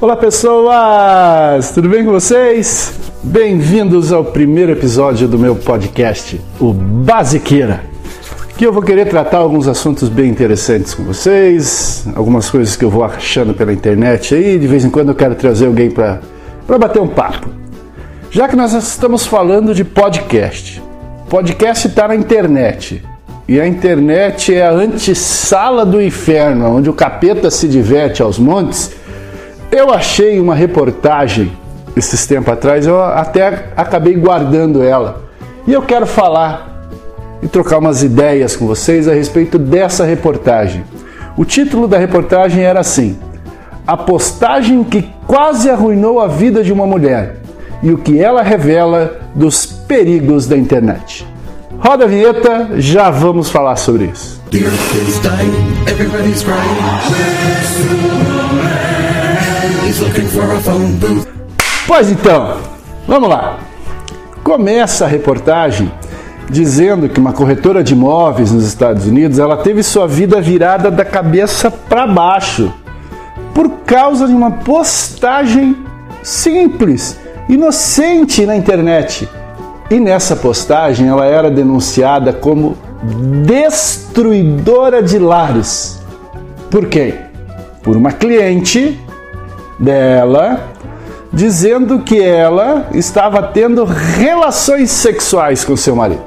Olá pessoas, tudo bem com vocês? Bem-vindos ao primeiro episódio do meu podcast, o Basiqueira. Que eu vou querer tratar alguns assuntos bem interessantes com vocês, algumas coisas que eu vou achando pela internet aí, de vez em quando eu quero trazer alguém para bater um papo. Já que nós estamos falando de podcast, podcast está na internet. E a internet é a antessala do inferno, onde o capeta se diverte aos montes eu achei uma reportagem esses tempos atrás, eu até acabei guardando ela. E eu quero falar e trocar umas ideias com vocês a respeito dessa reportagem. O título da reportagem era assim: A postagem que quase arruinou a vida de uma mulher e o que ela revela dos perigos da internet. Roda a vinheta, já vamos falar sobre isso. Pois então, vamos lá. Começa a reportagem dizendo que uma corretora de imóveis nos Estados Unidos, ela teve sua vida virada da cabeça para baixo por causa de uma postagem simples, inocente na internet. E nessa postagem ela era denunciada como destruidora de lares. Por quem? Por uma cliente dela dizendo que ela estava tendo relações sexuais com seu marido.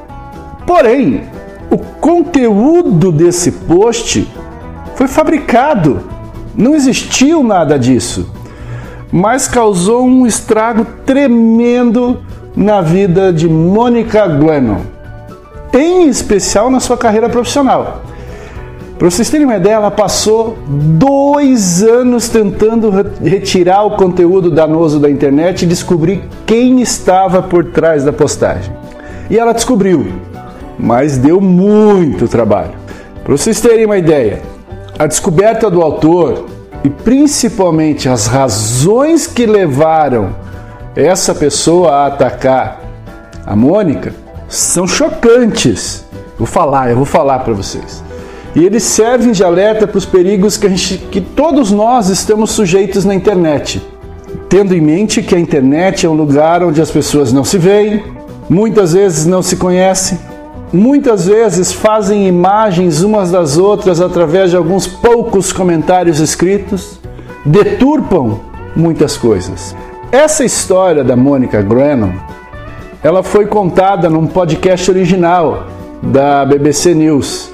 Porém, o conteúdo desse post foi fabricado, não existiu nada disso, mas causou um estrago tremendo na vida de Mônica Glennon, em especial na sua carreira profissional. Para vocês terem uma ideia, ela passou dois anos tentando retirar o conteúdo danoso da internet e descobrir quem estava por trás da postagem. E ela descobriu, mas deu muito trabalho. Para vocês terem uma ideia, a descoberta do autor e principalmente as razões que levaram essa pessoa a atacar a Mônica são chocantes. Vou falar, eu vou falar para vocês. E eles servem de alerta para os perigos que, gente, que todos nós estamos sujeitos na internet. Tendo em mente que a internet é um lugar onde as pessoas não se veem, muitas vezes não se conhecem, muitas vezes fazem imagens umas das outras através de alguns poucos comentários escritos, deturpam muitas coisas. Essa história da Mônica Grennan, ela foi contada num podcast original da BBC News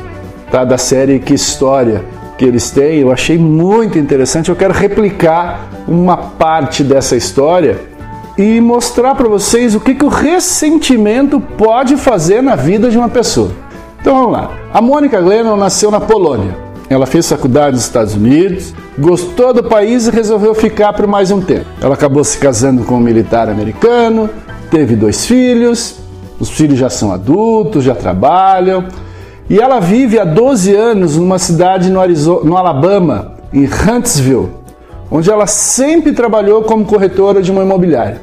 tá? da série Que História que eles têm. Eu achei muito interessante. Eu quero replicar uma parte dessa história e mostrar para vocês o que, que o ressentimento pode fazer na vida de uma pessoa. Então vamos lá. A Mônica Glennon nasceu na Polônia. Ela fez faculdade nos Estados Unidos, gostou do país e resolveu ficar por mais um tempo. Ela acabou se casando com um militar americano, teve dois filhos, os filhos já são adultos, já trabalham. E ela vive há 12 anos numa cidade no, Arizona, no Alabama, em Huntsville, onde ela sempre trabalhou como corretora de uma imobiliária.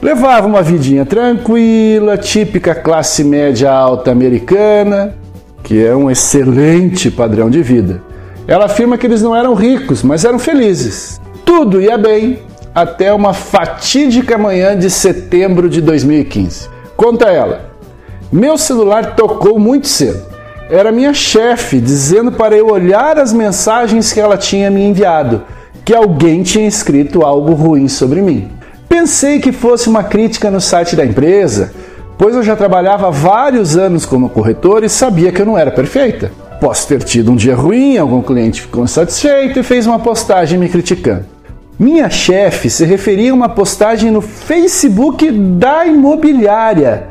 Levava uma vidinha tranquila, típica classe média alta americana, que é um excelente padrão de vida. Ela afirma que eles não eram ricos, mas eram felizes. Tudo ia bem até uma fatídica manhã de setembro de 2015. Conta ela: Meu celular tocou muito cedo era minha chefe dizendo para eu olhar as mensagens que ela tinha me enviado, que alguém tinha escrito algo ruim sobre mim. Pensei que fosse uma crítica no site da empresa, pois eu já trabalhava vários anos como corretor e sabia que eu não era perfeita. Posso ter tido um dia ruim, algum cliente ficou insatisfeito e fez uma postagem me criticando. Minha chefe se referia a uma postagem no Facebook da imobiliária.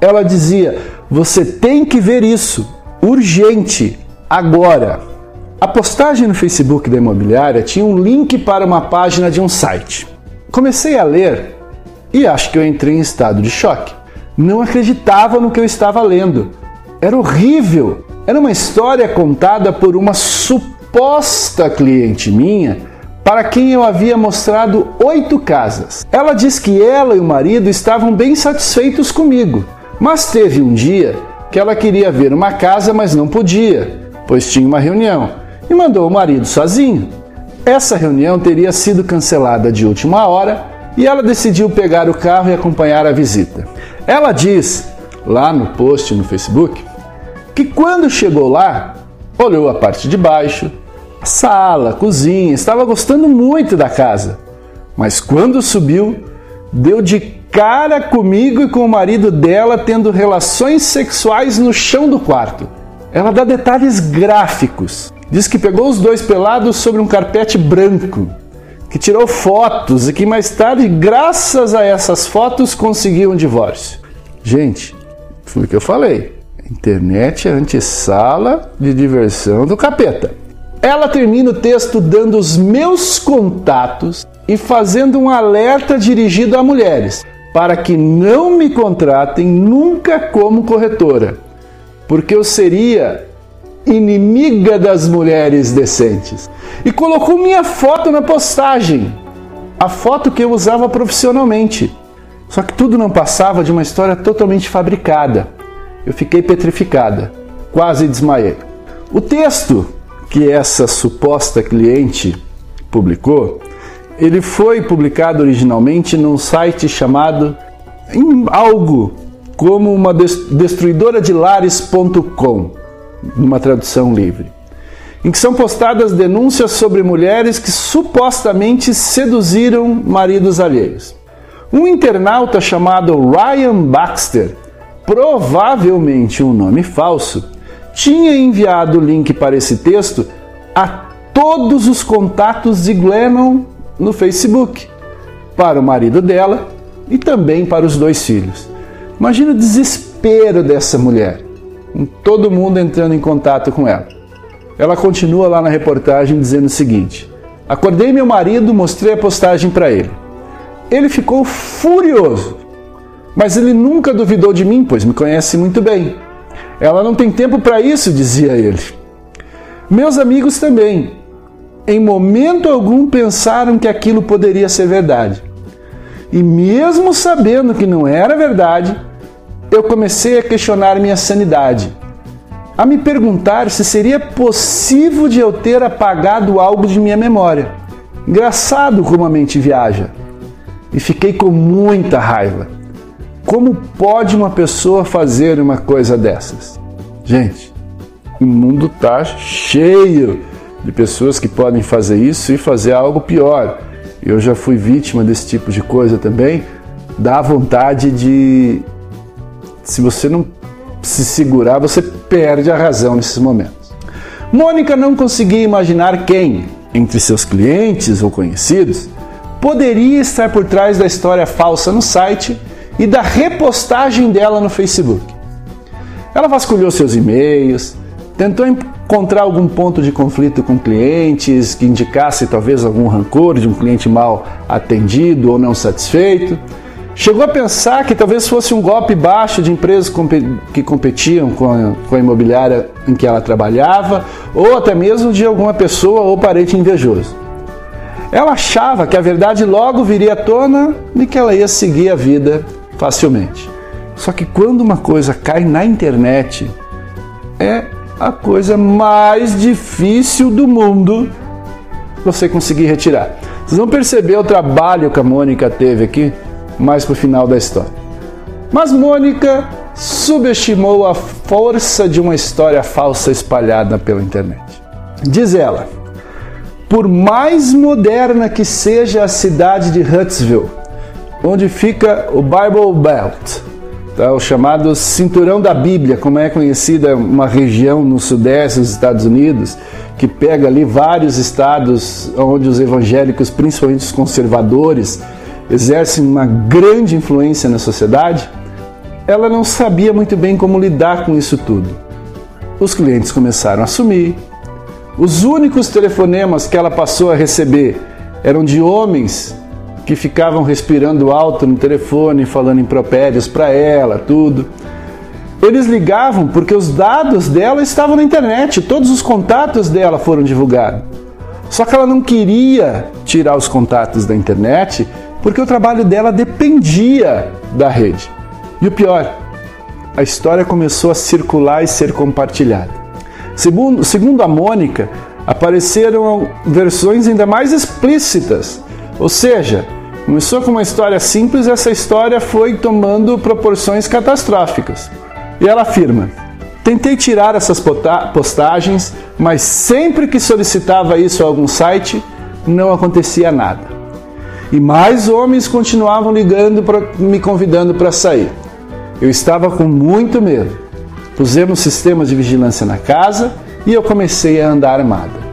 Ela dizia: Você tem que ver isso urgente, agora. A postagem no Facebook da imobiliária tinha um link para uma página de um site. Comecei a ler e acho que eu entrei em estado de choque. Não acreditava no que eu estava lendo. Era horrível. Era uma história contada por uma suposta cliente minha para quem eu havia mostrado oito casas. Ela diz que ela e o marido estavam bem satisfeitos comigo, mas teve um dia que ela queria ver uma casa, mas não podia, pois tinha uma reunião, e mandou o marido sozinho. Essa reunião teria sido cancelada de última hora e ela decidiu pegar o carro e acompanhar a visita. Ela diz, lá no post no Facebook, que quando chegou lá, olhou a parte de baixo, sala, cozinha, estava gostando muito da casa. Mas quando subiu, deu de cara comigo e com o marido dela tendo relações sexuais no chão do quarto. Ela dá detalhes gráficos. Diz que pegou os dois pelados sobre um carpete branco, que tirou fotos e que mais tarde, graças a essas fotos, conseguiu um divórcio. Gente, foi o que eu falei. Internet é antessala de diversão do capeta. Ela termina o texto dando os meus contatos e fazendo um alerta dirigido a mulheres para que não me contratem nunca como corretora, porque eu seria inimiga das mulheres decentes. E colocou minha foto na postagem, a foto que eu usava profissionalmente. Só que tudo não passava de uma história totalmente fabricada. Eu fiquei petrificada, quase desmaiei. O texto que essa suposta cliente publicou, ele foi publicado originalmente num site chamado em algo como uma destruidora de lares.com, numa tradução livre, em que são postadas denúncias sobre mulheres que supostamente seduziram maridos alheios. Um internauta chamado Ryan Baxter, provavelmente um nome falso, tinha enviado o link para esse texto a todos os contatos de Glennon no Facebook, para o marido dela e também para os dois filhos. Imagina o desespero dessa mulher, com todo mundo entrando em contato com ela. Ela continua lá na reportagem dizendo o seguinte: Acordei meu marido, mostrei a postagem para ele. Ele ficou furioso, mas ele nunca duvidou de mim, pois me conhece muito bem. Ela não tem tempo para isso, dizia ele. Meus amigos também, em momento algum pensaram que aquilo poderia ser verdade. E mesmo sabendo que não era verdade, eu comecei a questionar minha sanidade, a me perguntar se seria possível de eu ter apagado algo de minha memória. Engraçado como a mente viaja. E fiquei com muita raiva. Como pode uma pessoa fazer uma coisa dessas? Gente, o mundo está cheio de pessoas que podem fazer isso e fazer algo pior. Eu já fui vítima desse tipo de coisa também. Dá vontade de. Se você não se segurar, você perde a razão nesses momentos. Mônica não conseguia imaginar quem, entre seus clientes ou conhecidos, poderia estar por trás da história falsa no site e da repostagem dela no Facebook. Ela vasculhou seus e-mails, tentou encontrar algum ponto de conflito com clientes que indicasse talvez algum rancor de um cliente mal atendido ou não satisfeito. Chegou a pensar que talvez fosse um golpe baixo de empresas que competiam com a, imobiliária em que ela trabalhava, ou até mesmo de alguma pessoa ou parente invejoso. Ela achava que a verdade logo viria à tona e que ela ia seguir a vida facilmente. Só que quando uma coisa cai na internet, é a coisa mais difícil do mundo você conseguir retirar. Vocês vão perceber o trabalho que a Mônica teve aqui mais para o final da história. Mas Mônica subestimou a força de uma história falsa espalhada pela internet. Diz ela: por mais moderna que seja a cidade de Huntsville, onde fica o Bible Belt, tá? o chamado Cinturão da Bíblia, como é conhecida uma região no sudeste dos Estados Unidos, que pega ali vários estados onde os evangélicos, principalmente os conservadores, exercem uma grande influência na sociedade. Ela não sabia muito bem como lidar com isso tudo. Os clientes começaram a sumir. Os únicos telefonemas que ela passou a receber eram de homens que ficavam respirando alto no telefone, falando impropérios para ela, tudo. Eles ligavam porque os dados dela estavam na internet, todos os contatos dela foram divulgados. Só que ela não queria tirar os contatos da internet porque o trabalho dela dependia da rede. E o pior, a história começou a circular e ser compartilhada. Segundo, segundo a Mônica, apareceram versões ainda mais explícitas. Ou seja, começou com uma história simples, essa história foi tomando proporções catastróficas. E ela afirma: Tentei tirar essas postagens, mas sempre que solicitava isso a algum site, não acontecia nada. E mais homens continuavam ligando, pra, me convidando para sair. Eu estava com muito medo. Pusemos sistemas de vigilância na casa e eu comecei a andar armada.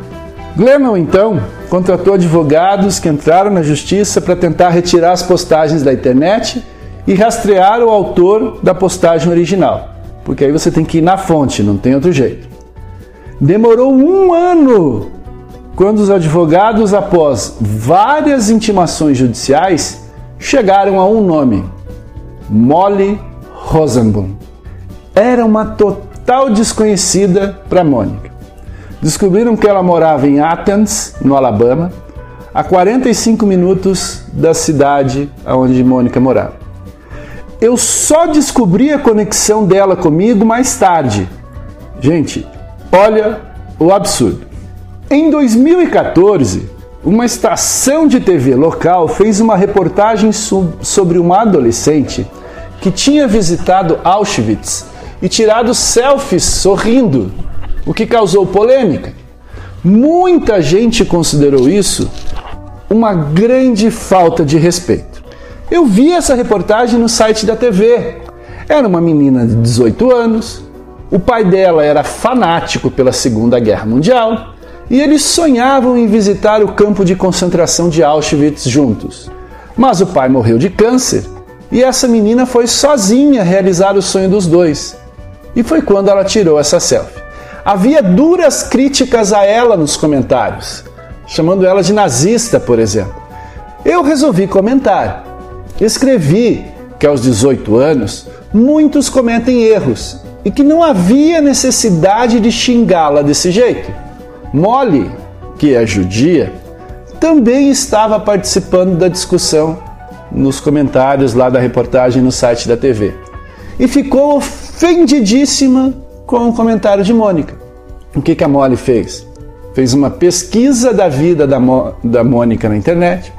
Glennon, então, contratou advogados que entraram na justiça para tentar retirar as postagens da internet e rastrear o autor da postagem original, porque aí você tem que ir na fonte, não tem outro jeito. Demorou um ano quando os advogados, após várias intimações judiciais, chegaram a um nome: Molly Rosenblum. Era uma total desconhecida para Mônica. Descobriram que ela morava em Athens, no Alabama, a 45 minutos da cidade onde Mônica morava. Eu só descobri a conexão dela comigo mais tarde. Gente, olha o absurdo. Em 2014, uma estação de TV local fez uma reportagem sobre uma adolescente que tinha visitado Auschwitz e tirado selfies sorrindo, o que causou polêmica. Muita gente considerou isso uma grande falta de respeito. Eu vi essa reportagem no site da TV. Era uma menina de 18 anos, o pai dela era fanático pela Segunda Guerra Mundial e eles sonhavam em visitar o campo de concentração de Auschwitz juntos. Mas o pai morreu de câncer e essa menina foi sozinha realizar o sonho dos dois. E foi quando ela tirou essa selfie. Havia duras críticas a ela nos comentários, chamando ela de nazista, por exemplo. Eu resolvi comentar. Escrevi que aos 18 anos muitos cometem erros e que não havia necessidade de xingá-la desse jeito. Molly, que é judia, também estava participando da discussão nos comentários lá da reportagem no site da TV. E ficou ofendidíssima com o comentário de Mônica. O que, que a Molly fez? Fez uma pesquisa da vida da, Mo da Mônica na internet.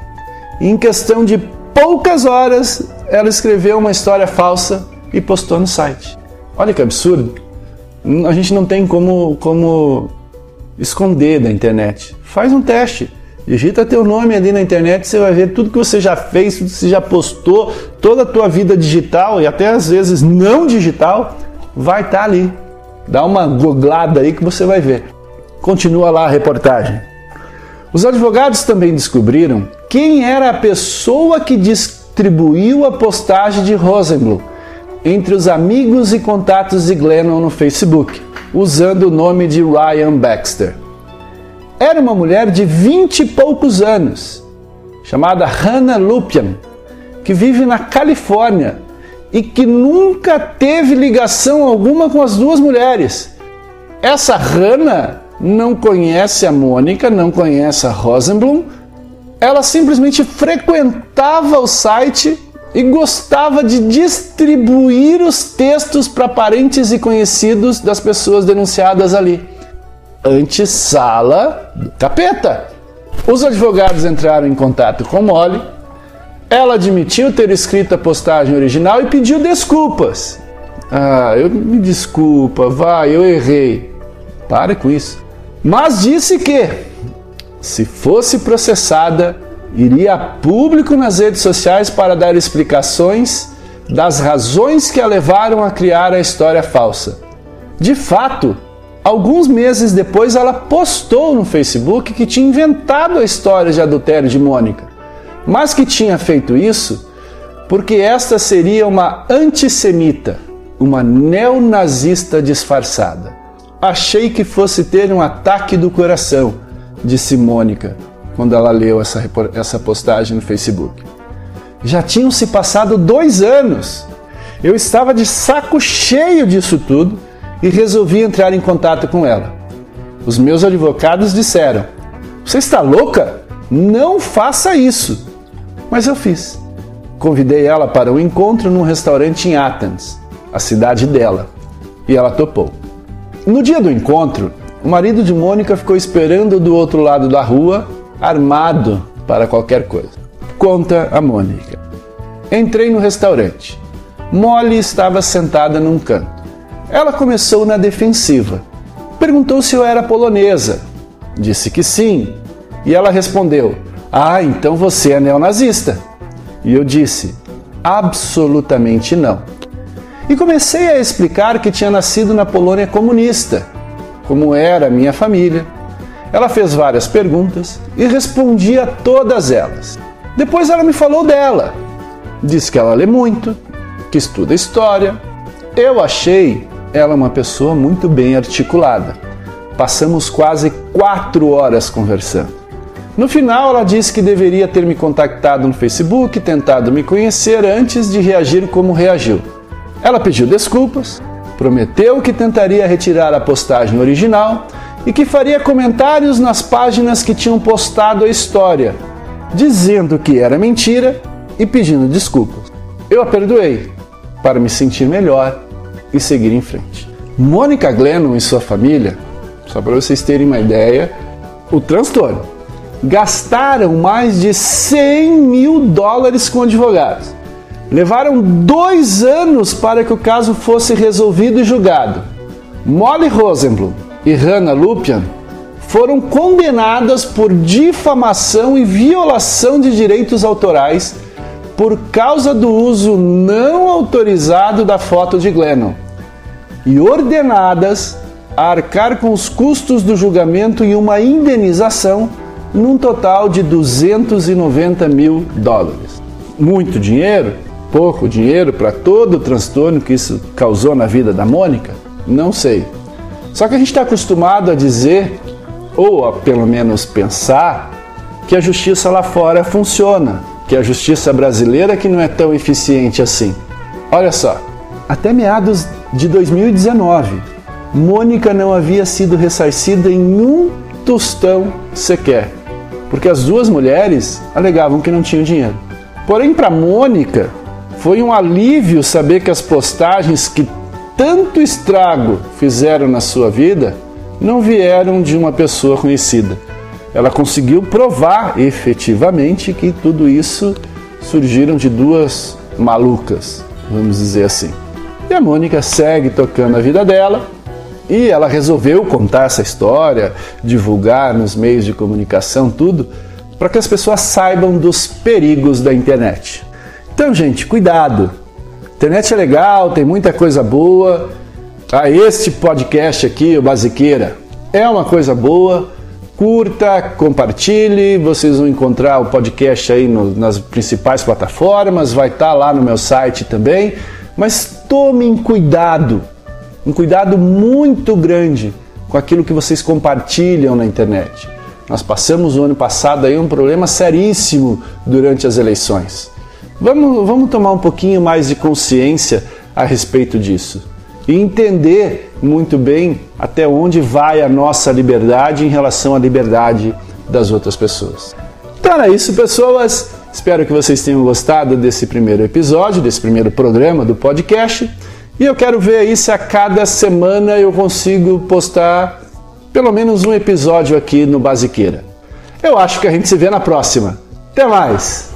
E em questão de poucas horas, ela escreveu uma história falsa e postou no site. Olha que absurdo. A gente não tem como, como esconder da internet. Faz um teste. Digita teu nome ali na internet, você vai ver tudo que você já fez, tudo que você já postou, toda a tua vida digital e até às vezes não digital, vai estar tá ali. Dá uma googlada aí que você vai ver. Continua lá a reportagem. Os advogados também descobriram quem era a pessoa que distribuiu a postagem de Rosenblum entre os amigos e contatos de Glennon no Facebook usando o nome de Ryan Baxter. Era uma mulher de vinte e poucos anos, chamada Hannah Lupian, que vive na Califórnia e que nunca teve ligação alguma com as duas mulheres. Essa Hannah não conhece a Mônica, não conhece a Rosenblum, ela simplesmente frequentava o site e gostava de distribuir os textos para parentes e conhecidos das pessoas denunciadas ali. Antessala do capeta. Os advogados entraram em contato com Molly. Ela admitiu ter escrito a postagem original e pediu desculpas. Ah, eu me desculpa, vai, eu errei. Pare com isso. Mas disse que, se fosse processada, iria a público nas redes sociais para dar explicações das razões que a levaram a criar a história falsa. De fato, alguns meses depois ela postou no Facebook que tinha inventado a história de adultério de Mônica, mas que tinha feito isso porque esta seria uma antissemita, uma neonazista disfarçada. Achei que fosse ter um ataque do coração, disse Mônica, quando ela leu essa, essa postagem no Facebook. Já tinham se passado dois anos. Eu estava de saco cheio disso tudo e resolvi entrar em contato com ela. Os meus advogados disseram: Você está louca? Não faça isso! Mas eu fiz. Convidei ela para um encontro num restaurante em Athens, a cidade dela, e ela topou. No dia do encontro, o marido de Mônica ficou esperando do outro lado da rua, armado para qualquer coisa. Conta a Mônica. Entrei no restaurante. Molly estava sentada num canto. Ela começou na defensiva. Perguntou se eu era polonesa. Disse que sim. E ela respondeu: Ah, então você é neonazista. E eu disse: Absolutamente não. E comecei a explicar que tinha nascido na Polônia comunista, como era a minha família. Ela fez várias perguntas e respondi a todas elas. Depois ela me falou dela. Disse que ela lê muito, que estuda história. Eu achei ela uma pessoa muito bem articulada. Passamos quase quatro horas conversando. No final, ela disse que deveria ter me contactado no Facebook, tentado me conhecer antes de reagir como reagiu. Ela pediu desculpas, prometeu que tentaria retirar a postagem original e que faria comentários nas páginas que tinham postado a história, dizendo que era mentira e pedindo desculpas. Eu a perdoei para me sentir melhor e seguir em frente. Mônica Glennon e sua família, só para vocês terem uma ideia, o transtorno, gastaram mais de 100 mil dólares com advogados Levaram dois anos para que o caso fosse resolvido e julgado. Molly Rosenblum e Hannah Lupian foram condenadas por difamação e violação de direitos autorais por causa do uso não autorizado da foto de Glennon e ordenadas a arcar com os custos do julgamento e uma indenização num total de 290 mil dólares. Muito dinheiro? pouco dinheiro para todo o transtorno que isso causou na vida da Mônica? Não sei. Só que a gente está acostumado a dizer, ou a pelo menos pensar, que a justiça lá fora funciona, que a justiça brasileira que não é tão eficiente assim. Olha só, até meados de 2019, Mônica não havia sido ressarcida em um tostão sequer, porque as duas mulheres alegavam que não tinham dinheiro. Porém, para Mônica, foi um alívio saber que as postagens que tanto estrago fizeram na sua vida não vieram de uma pessoa conhecida. Ela conseguiu provar efetivamente que tudo isso surgiram de duas malucas, vamos dizer assim. E a Mônica segue tocando a vida dela e ela resolveu contar essa história, divulgar nos meios de comunicação, tudo, para que as pessoas saibam dos perigos da internet. Então, gente, cuidado. Internet é legal, tem muita coisa boa. Ah, este podcast aqui, o Basiqueira, é uma coisa boa. Curta, compartilhe. Vocês vão encontrar o podcast aí no, nas principais plataformas, vai estar tá lá no meu site também. Mas tomem cuidado, um cuidado muito grande com aquilo que vocês compartilham na internet. Nós passamos o ano passado aí um problema seríssimo durante as eleições. Vamos, vamos tomar um pouquinho mais de consciência a respeito disso e entender muito bem até onde vai a nossa liberdade em relação à liberdade das outras pessoas. Então é isso, pessoas. Espero que vocês tenham gostado desse primeiro episódio, desse primeiro programa do podcast. E eu quero ver aí se a cada semana eu consigo postar pelo menos um episódio aqui no Basiqueira. Eu acho que a gente se vê na próxima. Até mais!